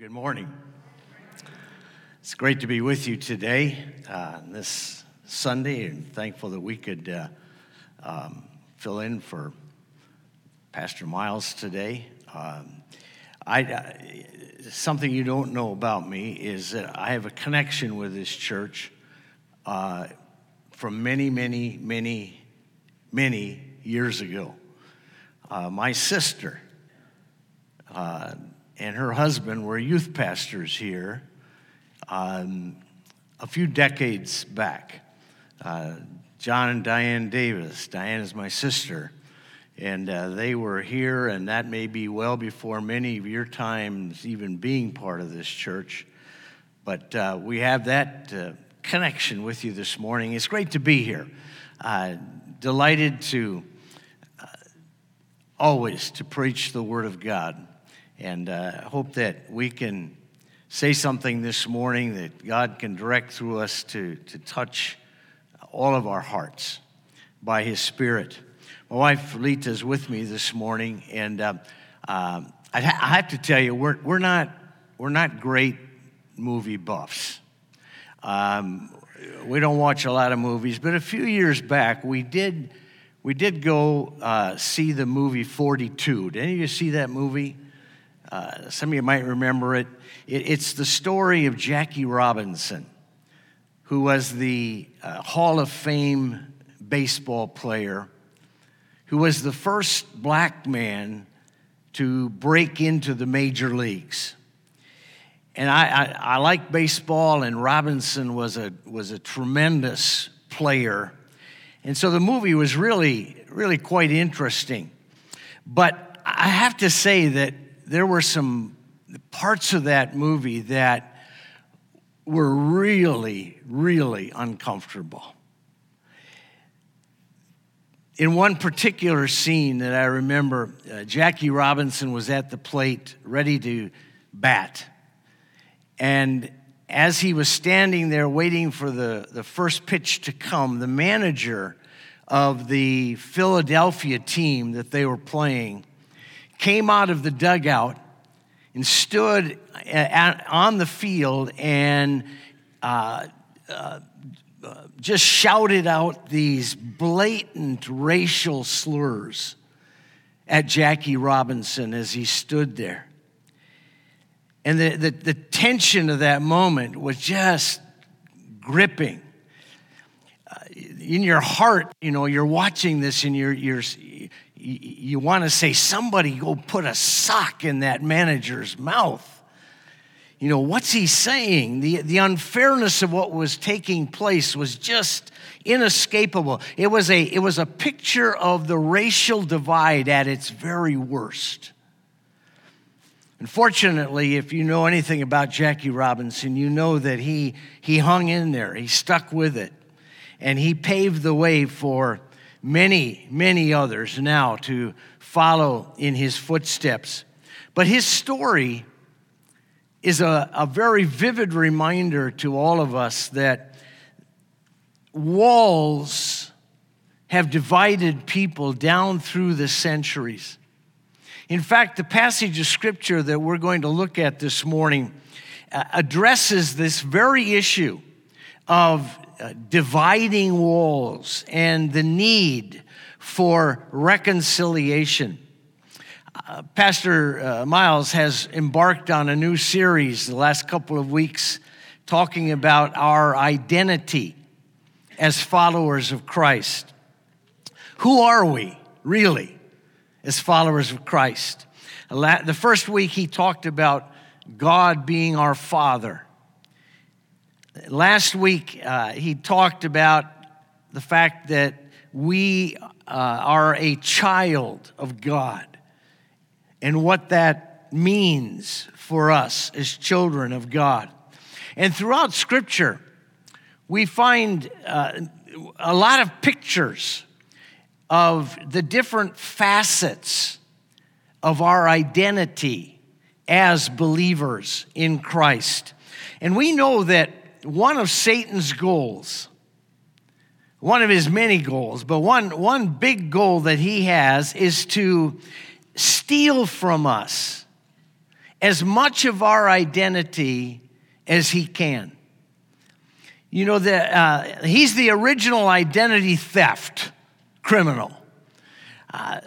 good morning. It's great to be with you today, uh, this Sunday, and thankful that we could uh, um, fill in for Pastor Miles today. Um, I, uh, something you don't know about me is that I have a connection with this church uh, from many, many, many, many years ago. Uh, my sister uh, and her husband were youth pastors here um, a few decades back. Uh, John and Diane Davis. Diane is my sister. And uh, they were here, and that may be well before many of your times even being part of this church. But uh, we have that uh, connection with you this morning. It's great to be here. Uh, delighted to uh, always to preach the Word of God. And I uh, hope that we can say something this morning that God can direct through us to, to touch all of our hearts by His Spirit. My wife Lita is with me this morning, and uh, uh, I, ha- I, have to tell you, we're, we're, not, we're not great movie buffs. Um, we don't watch a lot of movies, but a few years back, we did, we did go uh, see the movie 42. Did any of you see that movie? Uh, some of you might remember it. it. It's the story of Jackie Robinson, who was the uh, Hall of Fame baseball player, who was the first black man to break into the major leagues. And I, I, I like baseball, and Robinson was a, was a tremendous player. And so the movie was really, really quite interesting. But I have to say that there were some parts of that movie that were really, really uncomfortable. In one particular scene that I remember, uh, Jackie Robinson was at the plate ready to bat. And as he was standing there waiting for the, the first pitch to come, the manager of the Philadelphia team that they were playing came out of the dugout and stood at, on the field and uh, uh, just shouted out these blatant racial slurs at Jackie Robinson as he stood there. And the, the, the tension of that moment was just gripping. Uh, in your heart, you know, you're watching this and you're, you're, you want to say, somebody go put a sock in that manager's mouth. You know, what's he saying? The, the unfairness of what was taking place was just inescapable. It was, a, it was a picture of the racial divide at its very worst. Unfortunately, if you know anything about Jackie Robinson, you know that he, he hung in there, he stuck with it, and he paved the way for many, many others now to follow in his footsteps. But his story is a, a very vivid reminder to all of us that walls have divided people down through the centuries. In fact, the passage of scripture that we're going to look at this morning uh, addresses this very issue of uh, dividing walls and the need for reconciliation. Uh, Pastor uh, Miles has embarked on a new series the last couple of weeks talking about our identity as followers of Christ. Who are we, really, as followers of Christ? The first week he talked about God being our Father. Last week, uh, he talked about the fact that we uh, are a child of God and what that means for us as children of God. And throughout Scripture, we find uh, a lot of pictures of the different facets of our identity as believers in Christ. And we know that one of Satan's goals, one of his many goals, but one, one big goal that he has is to steal from us as much of our identity as he can. You know, the, uh, he's the original identity theft criminal. Uh,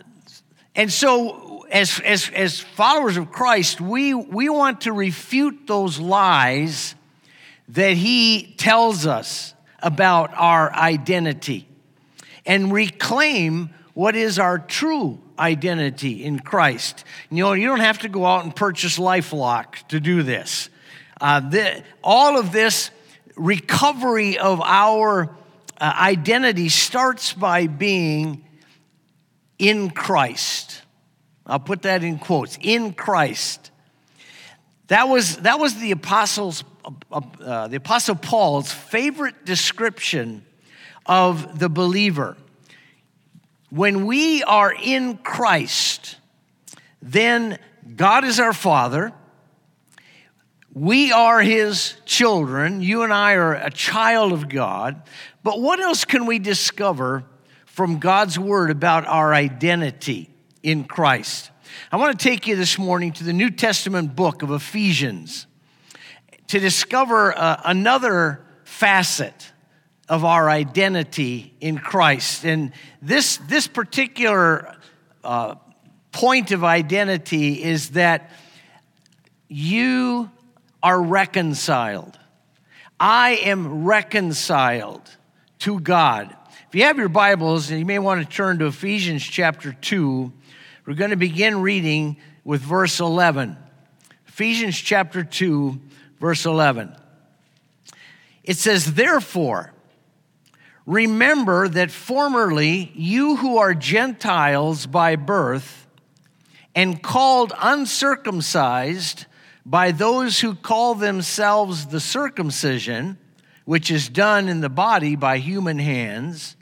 and so, as, as, as followers of Christ, we, we want to refute those lies that he tells us about our identity and reclaim what is our true identity in Christ. You know, you don't have to go out and purchase Lifelock to do this. Uh, the, all of this recovery of our uh, identity starts by being in Christ. I'll put that in quotes in Christ. That was, that was the apostles, uh, the apostle Paul's favorite description of the believer. When we are in Christ, then God is our Father. We are His children. You and I are a child of God. But what else can we discover from God's Word about our identity in Christ? I want to take you this morning to the New Testament book of Ephesians to discover uh, another facet of our identity in Christ. And this, this particular uh, point of identity is that you are reconciled. I am reconciled to God. If you have your Bibles, and you may want to turn to Ephesians chapter 2, we're going to begin reading with verse 11. Ephesians chapter 2, verse 11. It says, Therefore, Remember that formerly you who are Gentiles by birth and called uncircumcised by those who call themselves the circumcision, which is done in the body by human hands,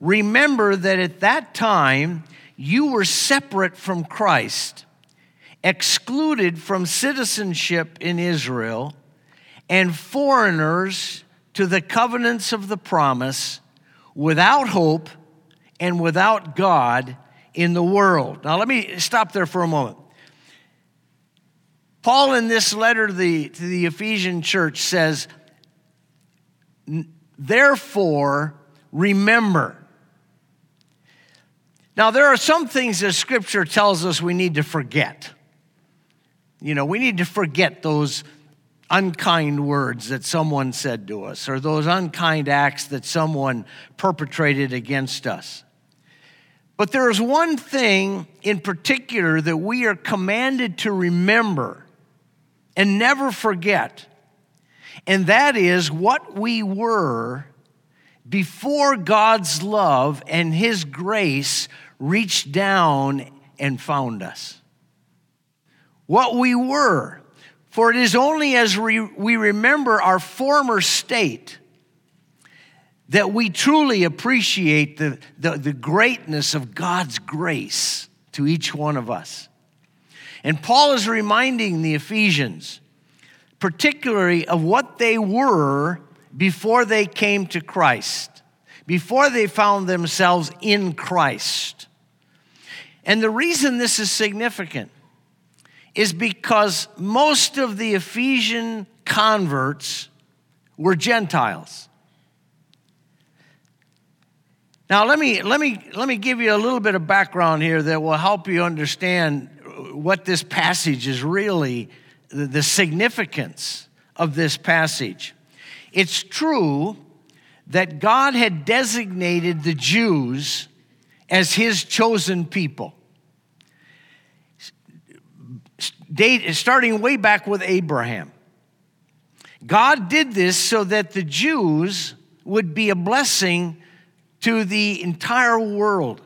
remember that at that time you were separate from Christ, excluded from citizenship in Israel, and foreigners to the covenants of the promise without hope and without God in the world. Now, let me stop there for a moment. Paul, in this letter to the, to the Ephesian church, says, Therefore, remember. Now, there are some things that Scripture tells us we need to forget. You know, we need to forget those unkind words that someone said to us or those unkind acts that someone perpetrated against us. But there is one thing in particular that we are commanded to remember and never forget, and that is what we were before God's love and His grace reached down and found us. What we were for it is only as we, we remember our former state that we truly appreciate the, the, the greatness of God's grace to each one of us. And Paul is reminding the Ephesians, particularly of what they were before they came to Christ, before they found themselves in Christ. And the reason this is significant is because most of the Ephesian converts were Gentiles. Now, let me, let, me, let me give you a little bit of background here that will help you understand what this passage is really, the significance of this passage. It's true that God had designated the Jews as his chosen people starting way back with Abraham. God did this so that the Jews would be a blessing to the entire world.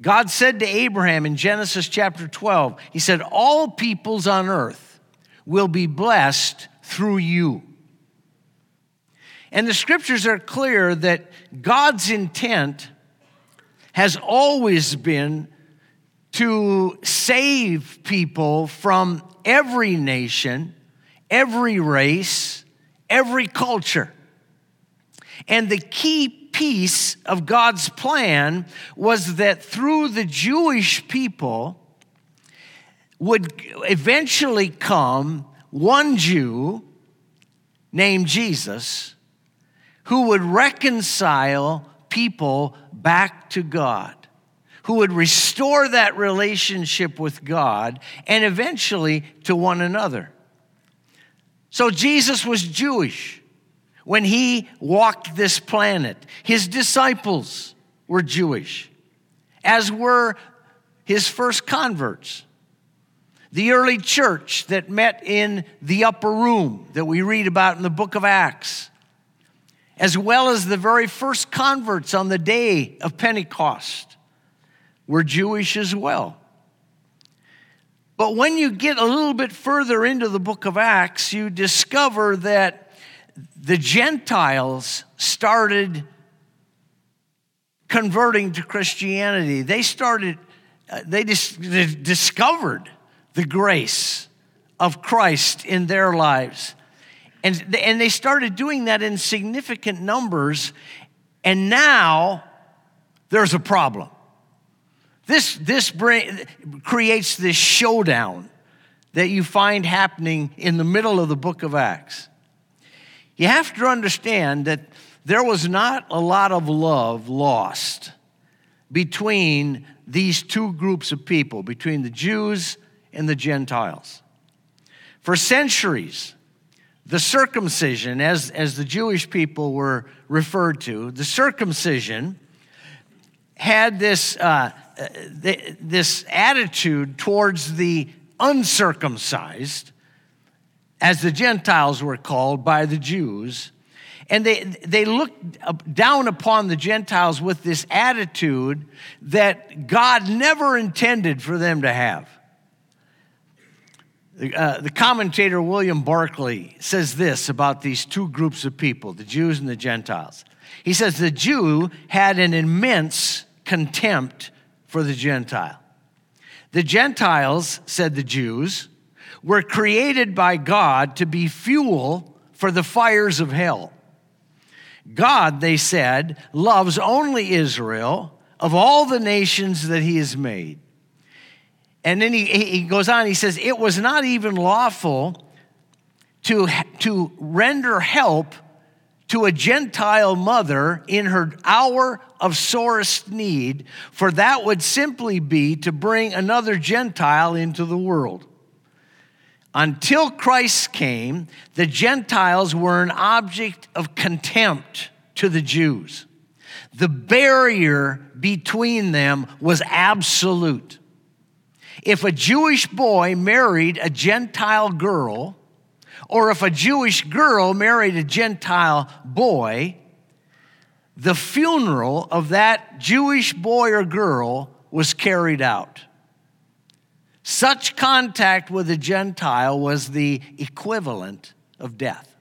God said to Abraham in Genesis chapter 12, He said, All peoples on earth will be blessed through you. And the scriptures are clear that God's intent has always been to save people from every nation, every race, every culture. And the key piece of God's plan was that through the Jewish people, would eventually come one Jew named Jesus who would reconcile people back to God, who would restore that relationship with God and eventually to one another. So Jesus was Jewish when he walked this planet. His disciples were Jewish, as were his first converts. The early church that met in the upper room that we read about in the book of Acts, as well as the very first converts on the day of Pentecost, were Jewish as well. But when you get a little bit further into the book of Acts, you discover that the Gentiles started converting to Christianity. They started, uh, they, dis- they discovered the grace of Christ in their lives. And, and they started doing that in significant numbers. And now there's a problem. This, this bring, creates this showdown that you find happening in the middle of the book of Acts. You have to understand that there was not a lot of love lost between these two groups of people, between the Jews and the Gentiles. For centuries, the circumcision, as, as the Jewish people were referred to, the circumcision had this, uh, this attitude towards the uncircumcised, as the Gentiles were called by the Jews. And they, they looked down upon the Gentiles with this attitude that God never intended for them to have. Uh, the commentator William Barclay says this about these two groups of people, the Jews and the Gentiles. He says the Jew had an immense contempt for the Gentile. The Gentiles, said the Jews, were created by God to be fuel for the fires of hell. God, they said, loves only Israel of all the nations that he has made. And then he, he goes on, he says, It was not even lawful to, to render help to a Gentile mother in her hour of sorest need, for that would simply be to bring another Gentile into the world. Until Christ came, the Gentiles were an object of contempt to the Jews. The barrier between them was absolute. If a Jewish boy married a Gentile girl, or if a Jewish girl married a Gentile boy, the funeral of that Jewish boy or girl was carried out. Such contact with a Gentile was the equivalent of death.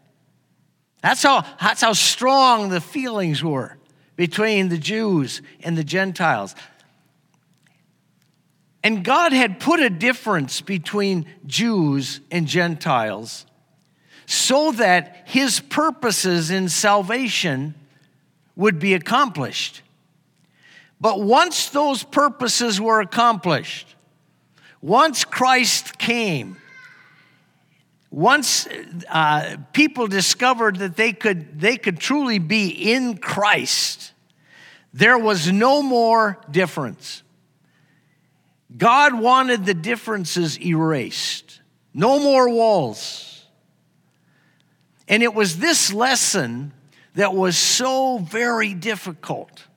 That's how, that's how strong the feelings were between the Jews and the Gentiles. And God had put a difference between Jews and Gentiles so that his purposes in salvation would be accomplished. But once those purposes were accomplished, once Christ came, once uh, people discovered that they could, they could truly be in Christ, there was no more difference. God wanted the differences erased, no more walls. And it was this lesson that was so very difficult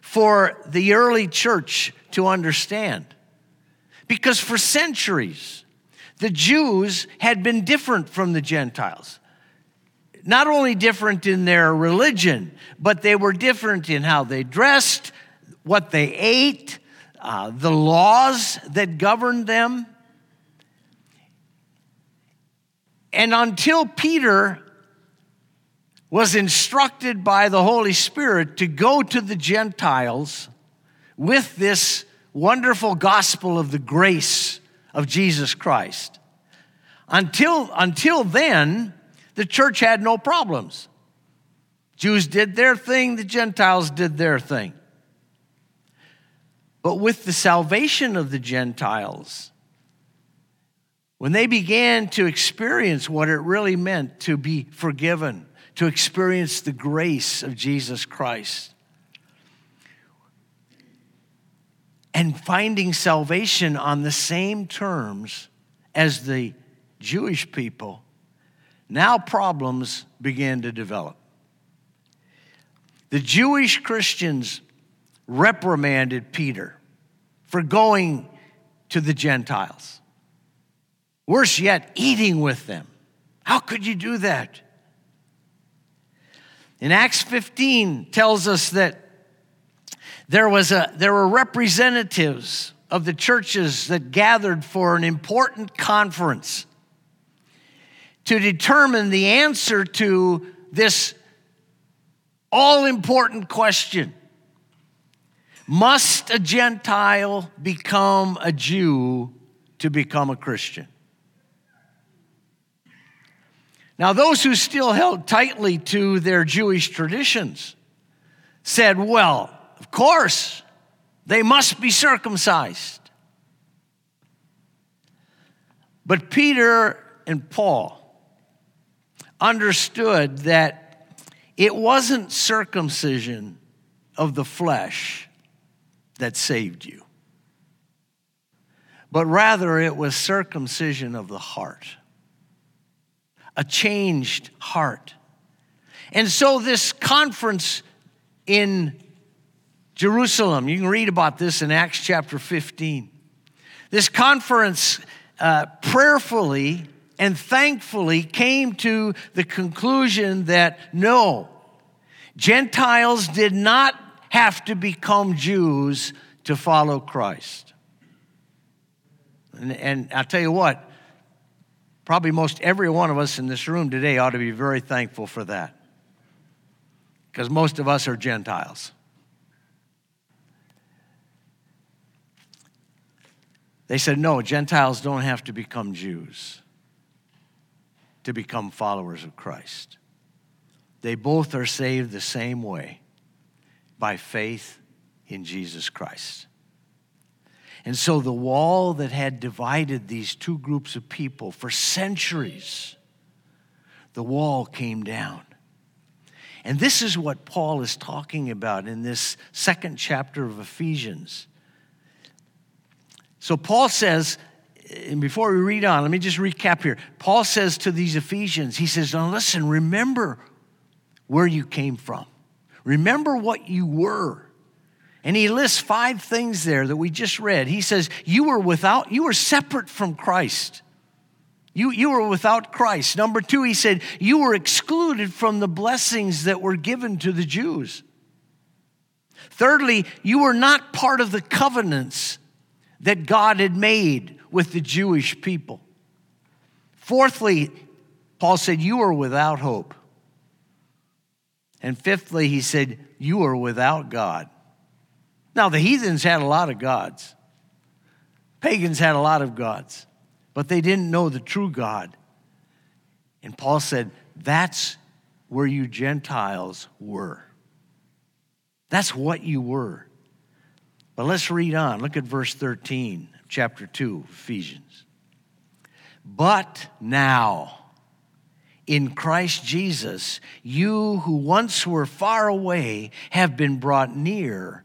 for the early church to understand. Because for centuries, the Jews had been different from the Gentiles. Not only different in their religion, but they were different in how they dressed, what they ate, uh, the laws that governed them. And until Peter was instructed by the Holy Spirit to go to the Gentiles with this wonderful gospel of the grace of Jesus Christ. Until, until then, the church had no problems. Jews did their thing, the Gentiles did their thing. But with the salvation of the Gentiles, when they began to experience what it really meant to be forgiven, to experience the grace of Jesus Christ, and finding salvation on the same terms as the Jewish people, now problems began to develop. The Jewish Christians reprimanded Peter for going to the Gentiles. Worse yet, eating with them. How could you do that? In Acts 15 tells us that there, was a, there were representatives of the churches that gathered for an important conference to determine the answer to this all important question Must a Gentile become a Jew to become a Christian? Now, those who still held tightly to their Jewish traditions said, well, of course, they must be circumcised. But Peter and Paul understood that it wasn't circumcision of the flesh that saved you, but rather it was circumcision of the heart a changed heart. And so, this conference in Jerusalem, you can read about this in Acts chapter 15. This conference uh, prayerfully and thankfully came to the conclusion that no, Gentiles did not have to become Jews to follow Christ. And, and I'll tell you what, Probably most every one of us in this room today ought to be very thankful for that. Because most of us are Gentiles. They said, no, Gentiles don't have to become Jews to become followers of Christ. They both are saved the same way by faith in Jesus Christ. And so the wall that had divided these two groups of people for centuries, the wall came down. And this is what Paul is talking about in this second chapter of Ephesians. So Paul says, and before we read on, let me just recap here. Paul says to these Ephesians, he says, Now listen, remember where you came from, remember what you were. And he lists five things there that we just read. He says, You were without, you were separate from Christ. You, you were without Christ. Number two, he said, You were excluded from the blessings that were given to the Jews. Thirdly, you were not part of the covenants that God had made with the Jewish people. Fourthly, Paul said, You are without hope. And fifthly, he said, You are without God. Now, the heathens had a lot of gods, pagans had a lot of gods, but they didn't know the true God. And Paul said, That's where you Gentiles were. That's what you were. But let's read on. Look at verse 13, chapter 2, Ephesians. But now, in Christ Jesus, you who once were far away have been brought near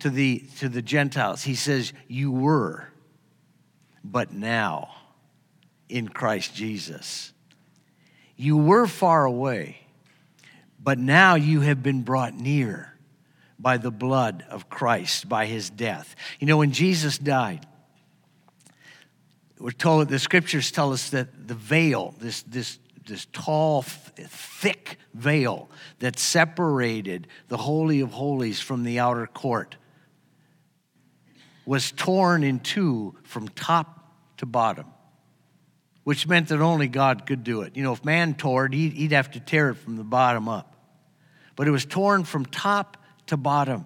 to the, to the Gentiles. He says, You were, but now in Christ Jesus. You were far away, but now you have been brought near by the blood of Christ, by his death. You know, when Jesus died, we're told, the scriptures tell us that the veil, this, this, this tall, thick veil that separated the Holy of Holies from the outer court, was torn in two from top to bottom, which meant that only God could do it. You know, if man tore it, he'd have to tear it from the bottom up. But it was torn from top to bottom.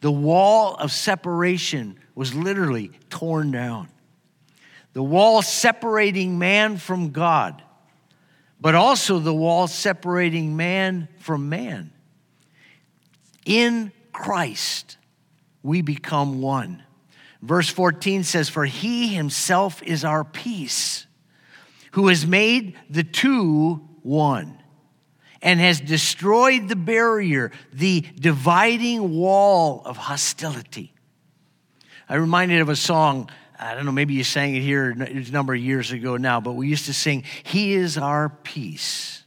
The wall of separation was literally torn down. The wall separating man from God, but also the wall separating man from man. In Christ, we become one. Verse 14 says, For he himself is our peace, who has made the two one and has destroyed the barrier, the dividing wall of hostility. I reminded of a song. I don't know, maybe you sang it here a number of years ago now, but we used to sing, He is our peace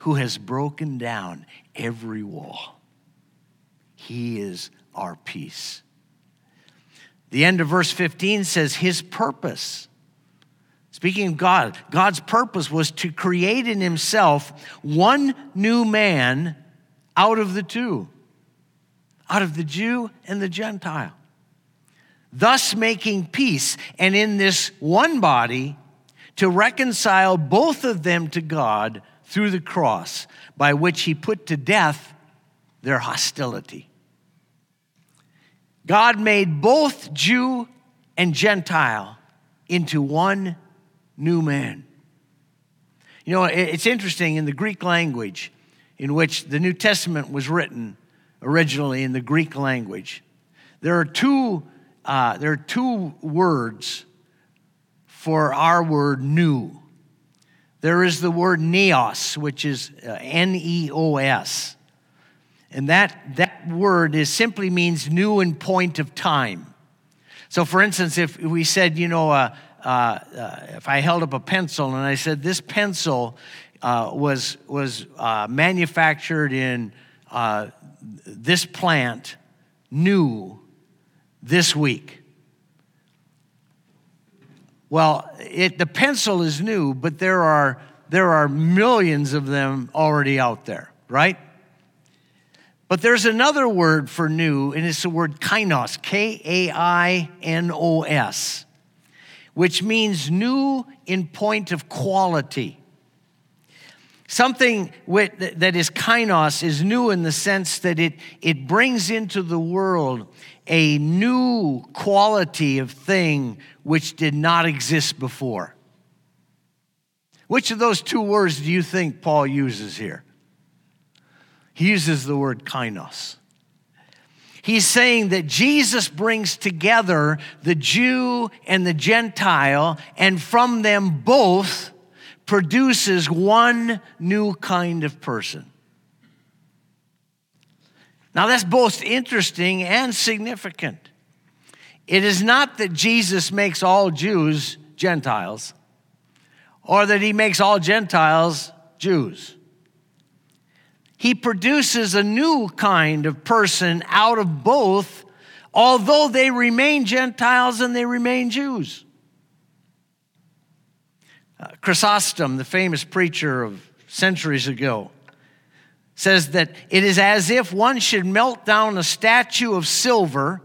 who has broken down every wall. He is our peace. The end of verse 15 says, His purpose Speaking of God, God's purpose was to create in himself one new man out of the two, out of the Jew and the Gentile, thus making peace, and in this one body to reconcile both of them to God through the cross, by which he put to death their hostility. God made both Jew and Gentile into one new man. You know, it's interesting in the Greek language, in which the New Testament was written originally in the Greek language, there are two, uh, there are two words for our word new. There is the word neos, which is uh, N E O S. And that, that word is simply means new in point of time. So, for instance, if we said, you know, uh, uh, uh, if I held up a pencil and I said, This pencil uh, was, was uh, manufactured in uh, this plant new this week. Well, it, the pencil is new, but there are, there are millions of them already out there, right? But there's another word for new, and it's the word kainos, K A I N O S which means new in point of quality. Something that is kainos is new in the sense that it, it brings into the world a new quality of thing which did not exist before. Which of those two words do you think Paul uses here? He uses the word kainos. He's saying that Jesus brings together the Jew and the Gentile, and from them both produces one new kind of person. Now, that's both interesting and significant. It is not that Jesus makes all Jews Gentiles or that he makes all Gentiles Jews. He produces a new kind of person out of both, although they remain Gentiles and they remain Jews. Uh, Chrysostom, the famous preacher of centuries ago, says that it is as if one should melt down a statue of silver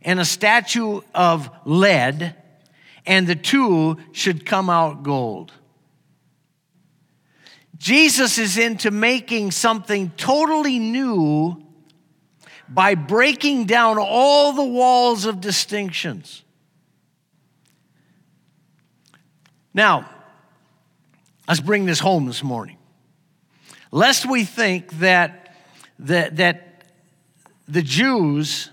and a statue of lead, and the two should come out gold. Jesus is into making something totally new by breaking down all the walls of distinctions. Now, let's bring this home this morning. Lest we think that, that, that the Jews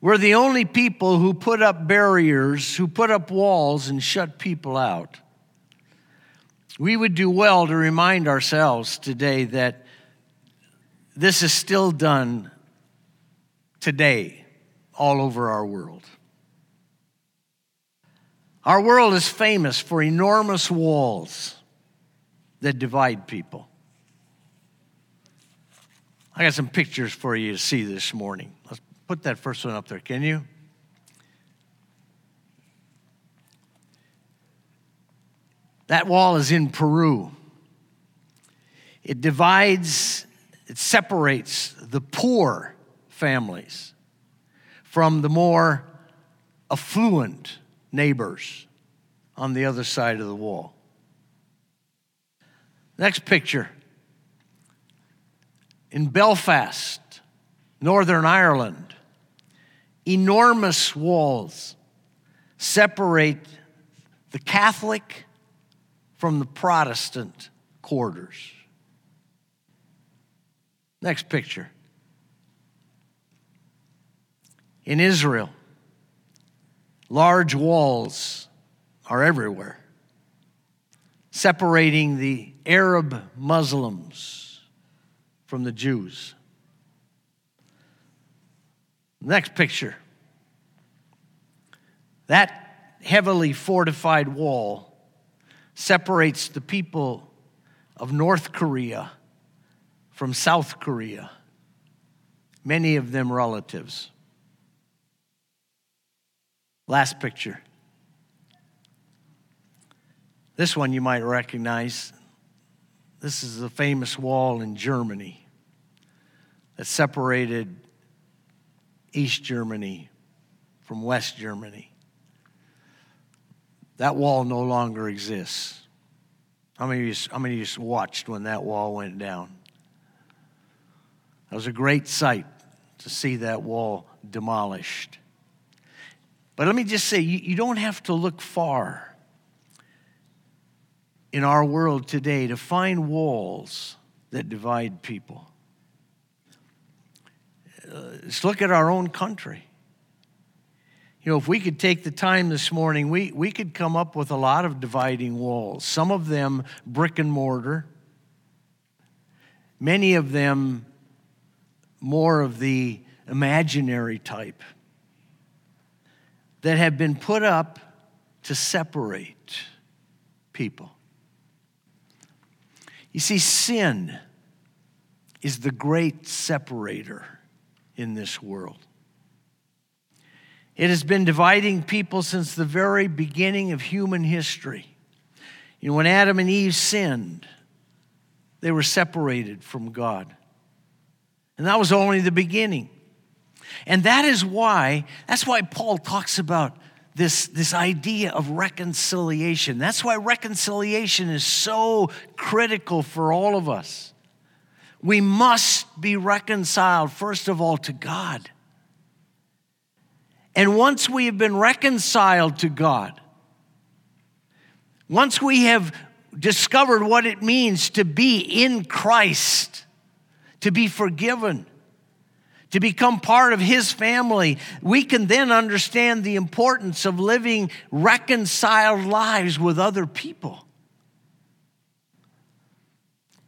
were the only people who put up barriers, who put up walls and shut people out we would do well to remind ourselves today that this is still done today all over our world. Our world is famous for enormous walls. that divide people. I got some pictures for you to see this morning. Let's put that first one up there, can you? That wall is in Peru. It divides, it separates the poor families from the more affluent neighbors on the other side of the wall. Next picture. In Belfast, Northern Ireland, enormous walls separate the Catholic from the Protestant quarters. Next picture. In Israel, large walls are everywhere, separating the Arab Muslims from the Jews. Next picture. That heavily fortified wall separates the people of North Korea from South Korea, many of them relatives. Last picture. This one you might recognize. This is the famous wall in Germany that separated East Germany from West Germany. That wall no longer exists. How many, of you, how many of you watched when that wall went down? That was a great sight to see that wall demolished. But let me just say, you, you don't have to look far in our world today to find walls that divide people. Uh, let's look at our own country. You know, if we could take the time this morning, we, we could come up with a lot of dividing walls. Some of them brick and mortar, many of them more of the imaginary type that have been put up to separate people. You see, sin is the great separator in this world. It has been dividing people since the very beginning of human history. You know, when Adam and Eve sinned, they were separated from God. And that was only the beginning. And that is why, that's why Paul talks about this, this idea of reconciliation. That's why reconciliation is so critical for all of us. We must be reconciled, first of all, to God. And once we have been reconciled to God, once we have discovered what it means to be in Christ, to be forgiven, to become part of His family, we can then understand the importance of living reconciled lives with other people.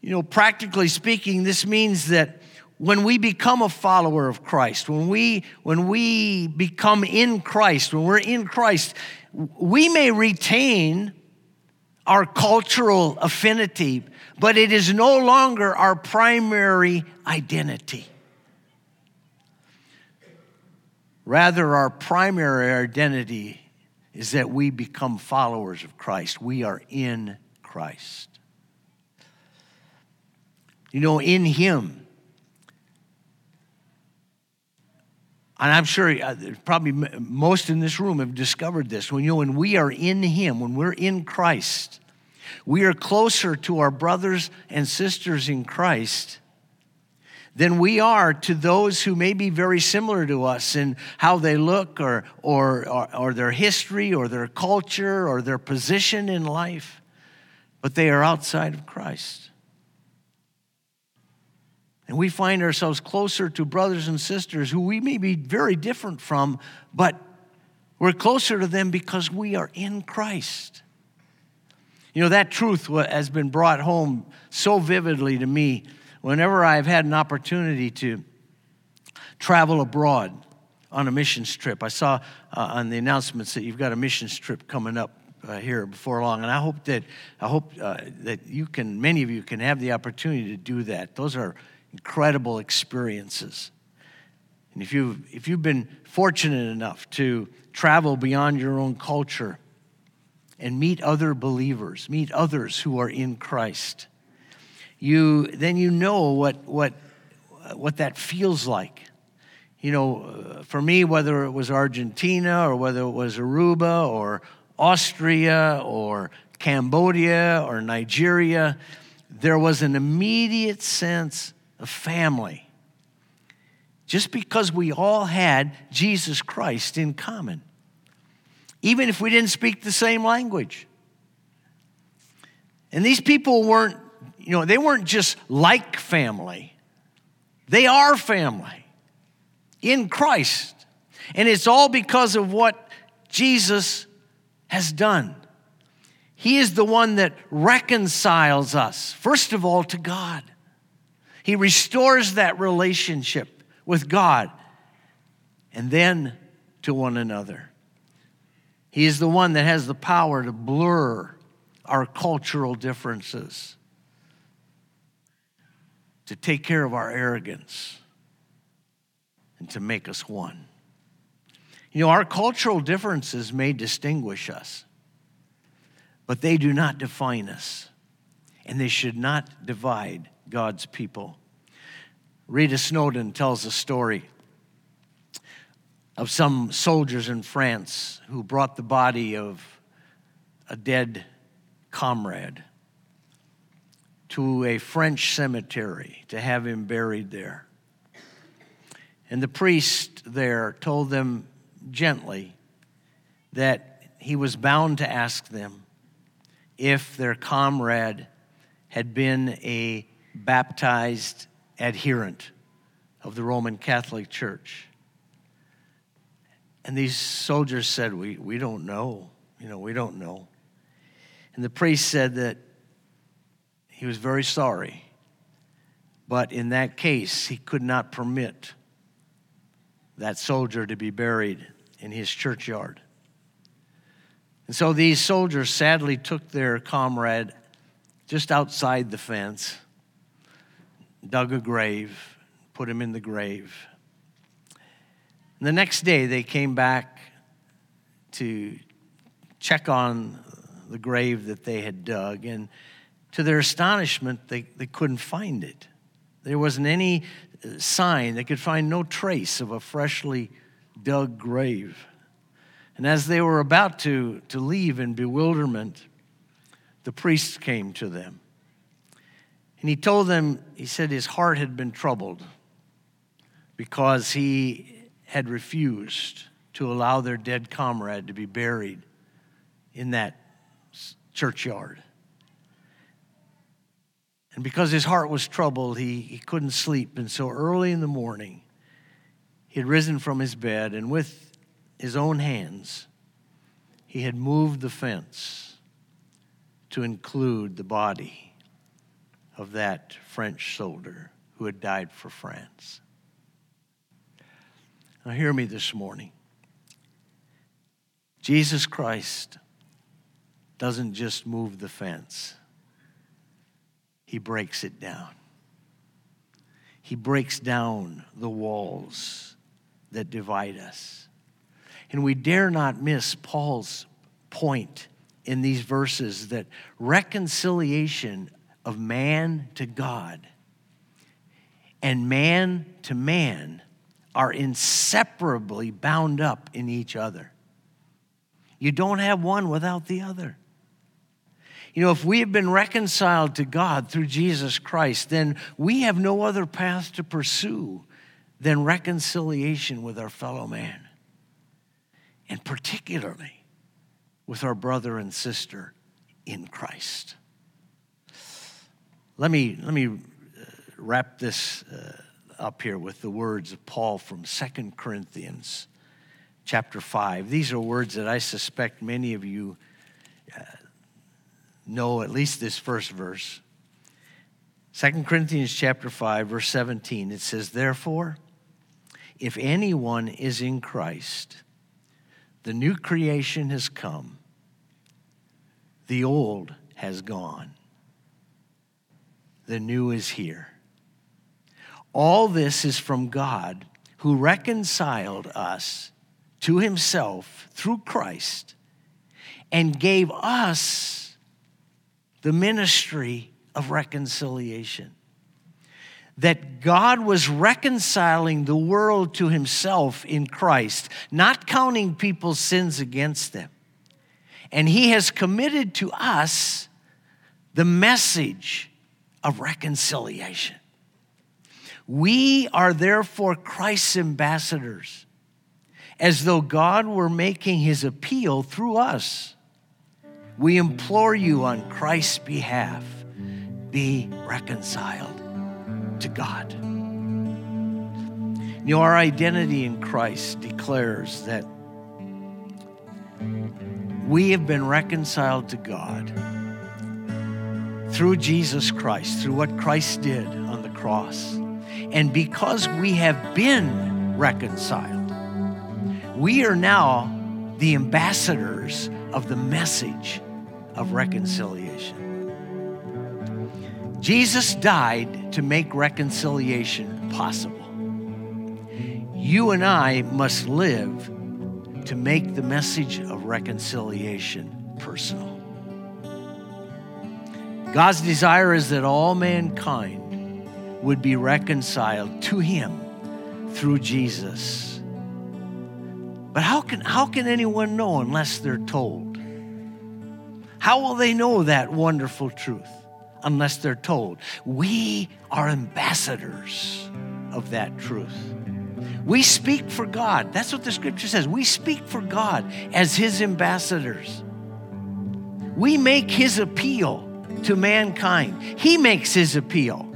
You know, practically speaking, this means that when we become a follower of Christ, when we, when we become in Christ, when we're in Christ, we may retain our cultural affinity, but it is no longer our primary identity. Rather, our primary identity is that we become followers of Christ. We are in Christ. You know, in Him, and I'm sure uh, probably most in this room have discovered this. When you know, when we are in Him, when we're in Christ, we are closer to our brothers and sisters in Christ than we are to those who may be very similar to us in how they look or, or, or, or, their history or their culture or their position in life, but they are outside of Christ. And we find ourselves closer to brothers and sisters who we may be very different from, but we're closer to them because we are in Christ. You know, that truth has been brought home so vividly to me whenever I've had an opportunity to travel abroad on a missions trip. I saw uh, on the announcements that you've got a missions trip coming up uh, here before long, and I hope that I hope uh, that you can, many of you can have the opportunity to do that. Those are incredible experiences. And if you've, if you've been fortunate enough to travel beyond your own culture and meet other believers, meet others who are in Christ, you then you know what what what that feels like. You know, uh, for me, whether it was Argentina or whether it was Aruba or Austria or Cambodia or Nigeria, there was an immediate sense of family. Just because we all had Jesus Christ in common, even if we didn't speak the same language. And these people weren't, you know, they weren't just like family, they are family in Christ. And it's all because of what Jesus has done. He is the one that reconciles us, first of all, to God. He restores that relationship with God and then to one another. He is the one that has the power to blur our cultural differences, to take care of our arrogance, and to make us one. You know, our cultural differences may distinguish us, but they do not define us, and they should not divide God's people. Rita Snowden tells a story of some soldiers in France who brought the body of a dead comrade to a French cemetery to have him buried there. And the priest there told them gently that he was bound to ask them if their comrade had been a baptized adherent of the Roman Catholic Church. And these soldiers said, We, we don't know. You know, we don't know. And the priest said that he was very sorry, but in that case, he could not permit that soldier to be buried in his churchyard. And so these soldiers sadly took their comrade just outside the fence, dug a grave, put him in the grave. And the next day they came back to check on the grave that they had dug, and to their astonishment, they, they couldn't find it. There wasn't any uh, sign, they could find no trace of a freshly dug grave. And as they were about to, to leave in bewilderment, the priest came to them. And he told them, he said his heart had been troubled because he had refused to allow their dead comrade to be buried in that churchyard. And because his heart was troubled, he, he couldn't sleep. And so early in the morning, he had risen from his bed and with his own hands, he had moved the fence to include the body of that French soldier who had died for France. Now, hear me this morning. Jesus Christ doesn't just move the fence, He breaks it down. He breaks down the walls that divide us. And we dare not miss Paul's point in these verses that reconciliation of man to God and man to man are inseparably bound up in each other. You don't have one without the other. You know, if we have been reconciled to God through Jesus Christ, then we have no other path to pursue than reconciliation with our fellow man, and particularly with our brother and sister in Christ. Let me, let me uh, wrap this uh, up here with the words of Paul from Second Corinthians chapter 5. These are words that I suspect many of you uh, know at least this first verse. Second Corinthians chapter 5 verse 17 it says therefore if anyone is in Christ, the new creation has come. The old has gone, the new is here. All this is from God who reconciled us to himself through Christ and gave us the ministry of reconciliation. That God was reconciling the world to himself in Christ, not counting people's sins against them. And he has committed to us the message of reconciliation. We are therefore Christ's ambassadors, as though God were making his appeal through us. We implore you on Christ's behalf be reconciled to God. You know, our identity in Christ declares that we have been reconciled to God through Jesus Christ, through what Christ did on the cross. And because we have been reconciled, we are now the ambassadors of the message of reconciliation. Jesus died to make reconciliation possible. You and I must live to make the message of reconciliation personal. God's desire is that all mankind would be reconciled to Him through Jesus. But how can, how can anyone know unless they're told? How will they know that wonderful truth unless they're told? We are ambassadors of that truth. We speak for God. That's what the scripture says. We speak for God as His ambassadors. We make His appeal to mankind. He makes His appeal.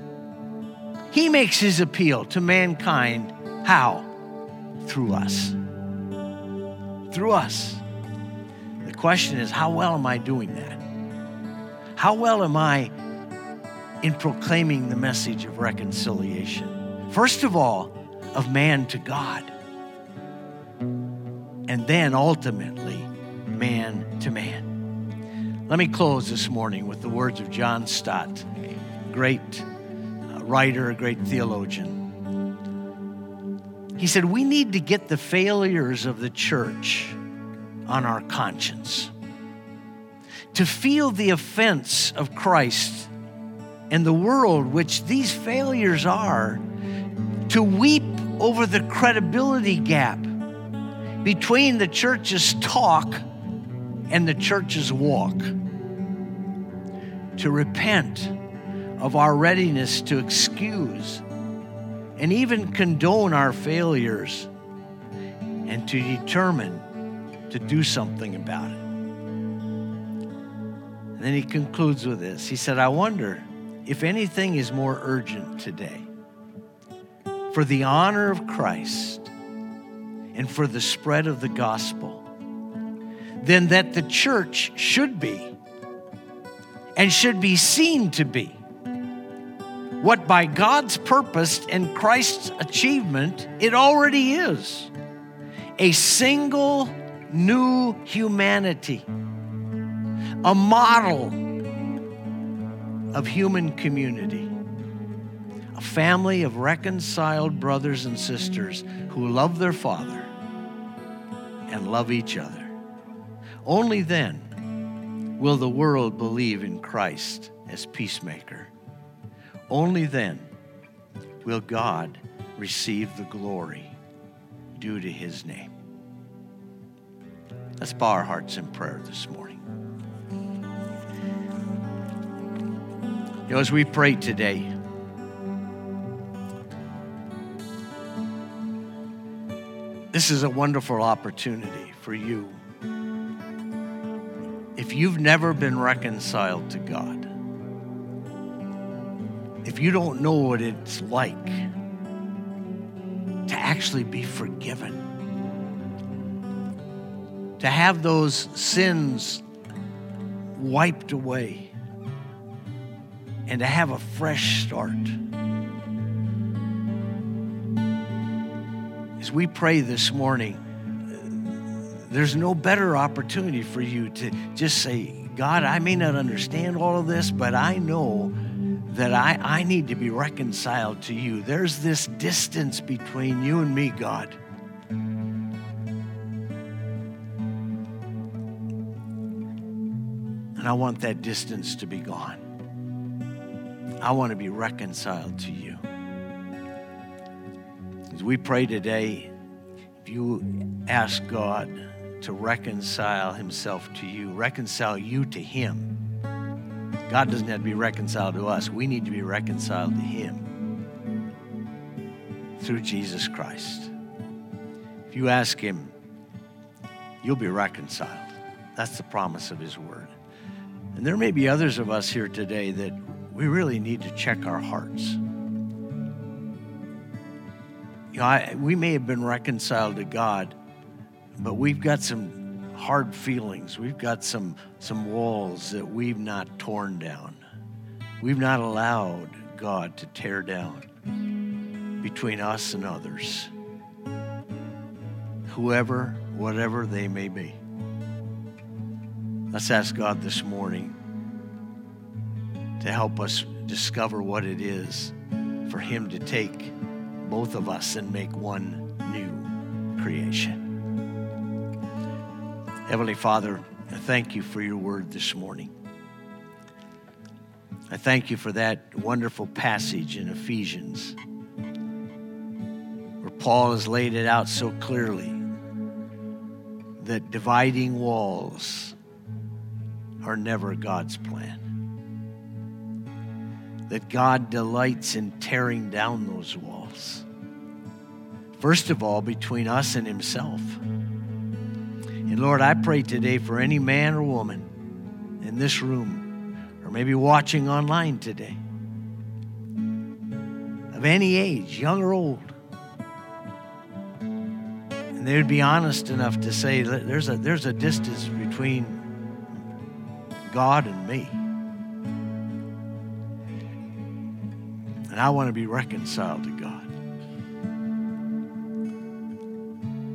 He makes His appeal to mankind. How? Through us. Through us The question is how well am I doing that? How well am I in proclaiming the message of reconciliation? First of all, of man to God, and then ultimately, man to man. Let me close this morning with the words of John Stott, great uh, writer, a great theologian. He said, We need to get the failures of the church on our conscience. To feel the offense of Christ and the world, which these failures are, to weep over the credibility gap between the church's talk and the church's walk, to repent of our readiness to excuse and even condone our failures, and to determine to do something about it. And then he concludes with this He said, I wonder if anything is more urgent today for the honor of Christ and for the spread of the gospel than that the church should be and should be seen to be what by God's purpose and Christ's achievement it already is a single new humanity, a model of human community, a family of reconciled brothers and sisters who love their Father and love each other. Only then will the world believe in Christ as peacemaker. Only then will God receive the glory due to his name. Let's bow our hearts in prayer this morning. You know, as we pray today, this is a wonderful opportunity for you. You've never been reconciled to God, if you don't know what it's like to actually be forgiven, to have those sins wiped away and to have a fresh start. As we pray this morning, there's no better opportunity for you to just say, God, I may not understand all of this, but I know that I, I need to be reconciled to you. There's this distance between you and me, God. And I want that distance to be gone. I want to be reconciled to you. As we pray today, if you ask God to reconcile himself to you, reconcile you to him, God doesn't have to be reconciled to us. We need to be reconciled to him through Jesus Christ. If you ask him, you'll be reconciled. That's the promise of his word. And there may be others of us here today that we really need to check our hearts. You know, I, we may have been reconciled to God, but we've got some hard feelings. We've got some, some walls that we've not torn down. We've not allowed God to tear down between us and others, whoever, whatever they may be. Let's ask God this morning to help us discover what it is for Him to take both of us and make one new creation. Heavenly Father, I thank you for your word this morning. I thank you for that wonderful passage in Ephesians where Paul has laid it out so clearly that dividing walls are never God's plan that God delights in tearing down those walls. First of all, between us and Himself. And Lord, I pray today for any man or woman in this room, or maybe watching online today, of any age, young or old, and they would be honest enough to say there's a, there's a distance between God and me. And I want to be reconciled to God.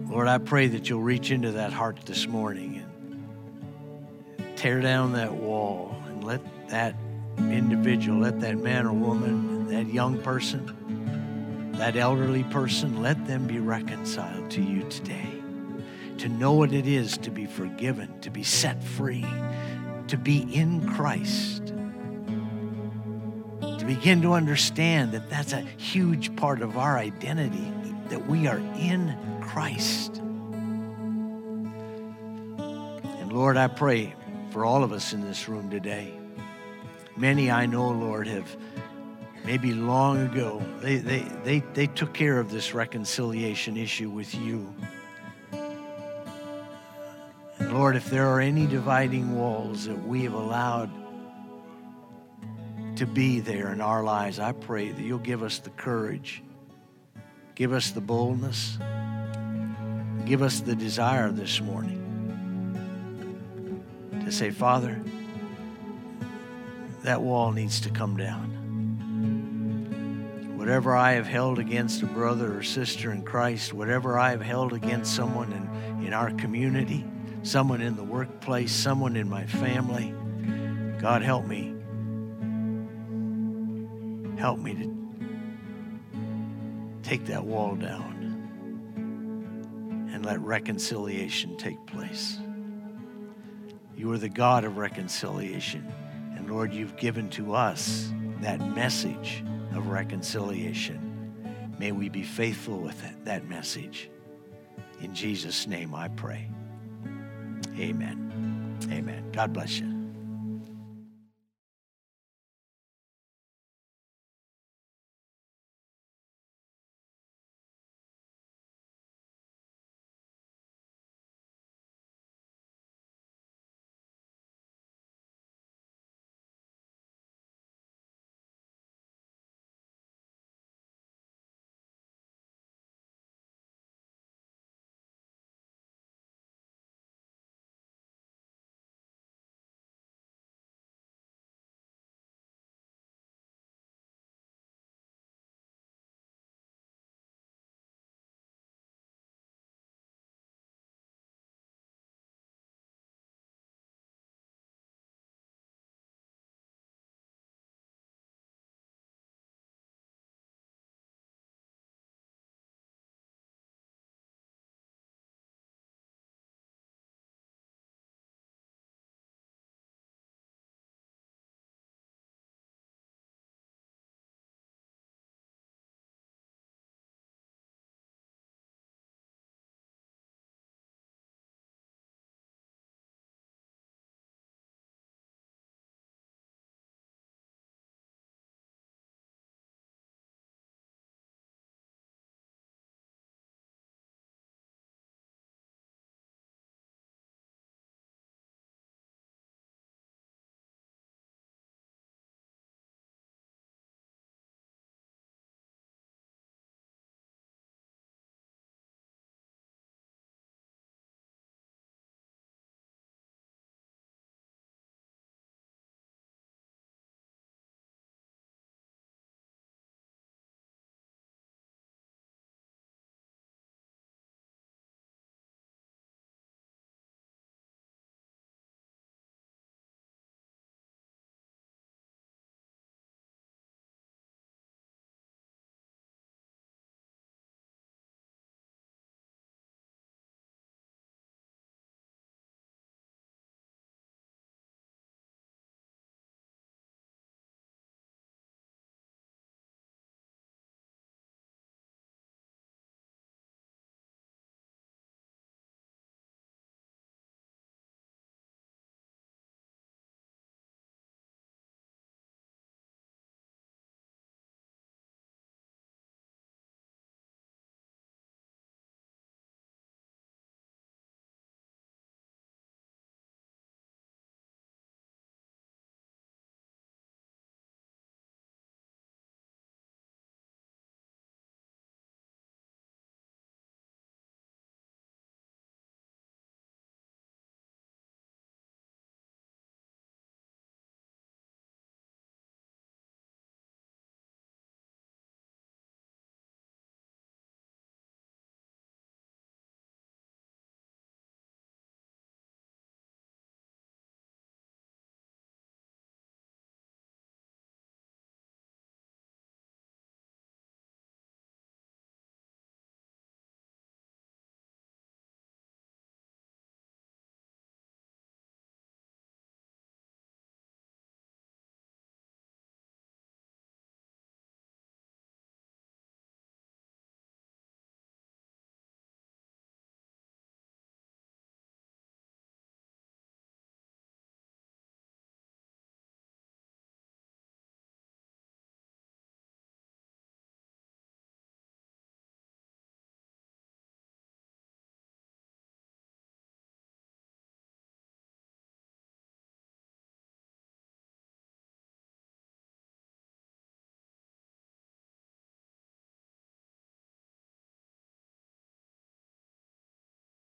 Lord, I pray that you'll reach into that heart this morning and tear down that wall and let that individual, let that man or woman, that young person, that elderly person, let them be reconciled to you today. To know what it is to be forgiven, to be set free, to be in Christ To begin to understand that that's a huge part of our identity, that we are in Christ. And Lord, I pray for all of us in this room today. Many I know, Lord, have maybe long ago, they, they, they, they took care of this reconciliation issue with you. And Lord, if there are any dividing walls that we have allowed to be there in our lives. I pray that you'll give us the courage, give us the boldness, give us the desire this morning to say, Father, that wall needs to come down. Whatever I have held against a brother or sister in Christ, whatever I have held against someone in, in our community, someone in the workplace, someone in my family, God help me Help me to take that wall down and let reconciliation take place. You are the God of reconciliation. And Lord, you've given to us that message of reconciliation. May we be faithful with it, that message. In Jesus' name I pray. Amen. Amen. God bless you.